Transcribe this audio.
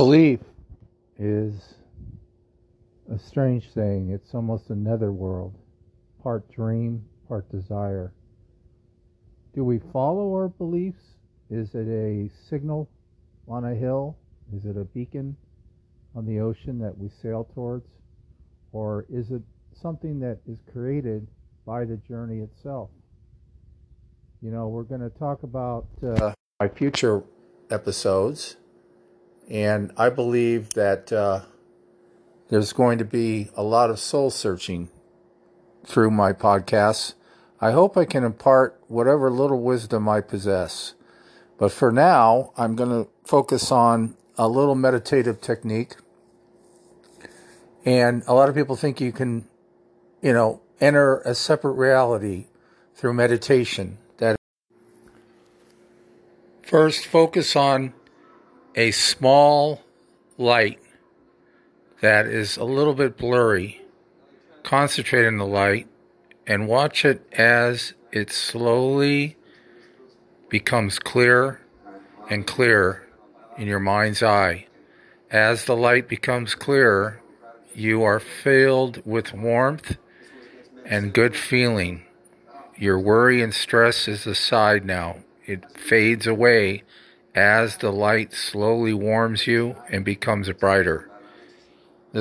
Belief is a strange thing. It's almost another world, part dream, part desire. Do we follow our beliefs? Is it a signal on a hill? Is it a beacon on the ocean that we sail towards? Or is it something that is created by the journey itself? You know, we're going to talk about uh, my future episodes, and I believe that uh, there's going to be a lot of soul searching through my podcasts. I hope I can impart whatever little wisdom I possess. But for now, I'm going to focus on a little meditative technique. And a lot of people think you can, you know, enter a separate reality through meditation. That first focus on a small light that is a little bit blurry. Concentrate on the light and watch it as it slowly becomes clearer and clearer in your mind's eye. As the light becomes clearer, you are filled with warmth and good feeling. Your worry and stress is aside now. It fades away as the light slowly warms you and becomes brighter.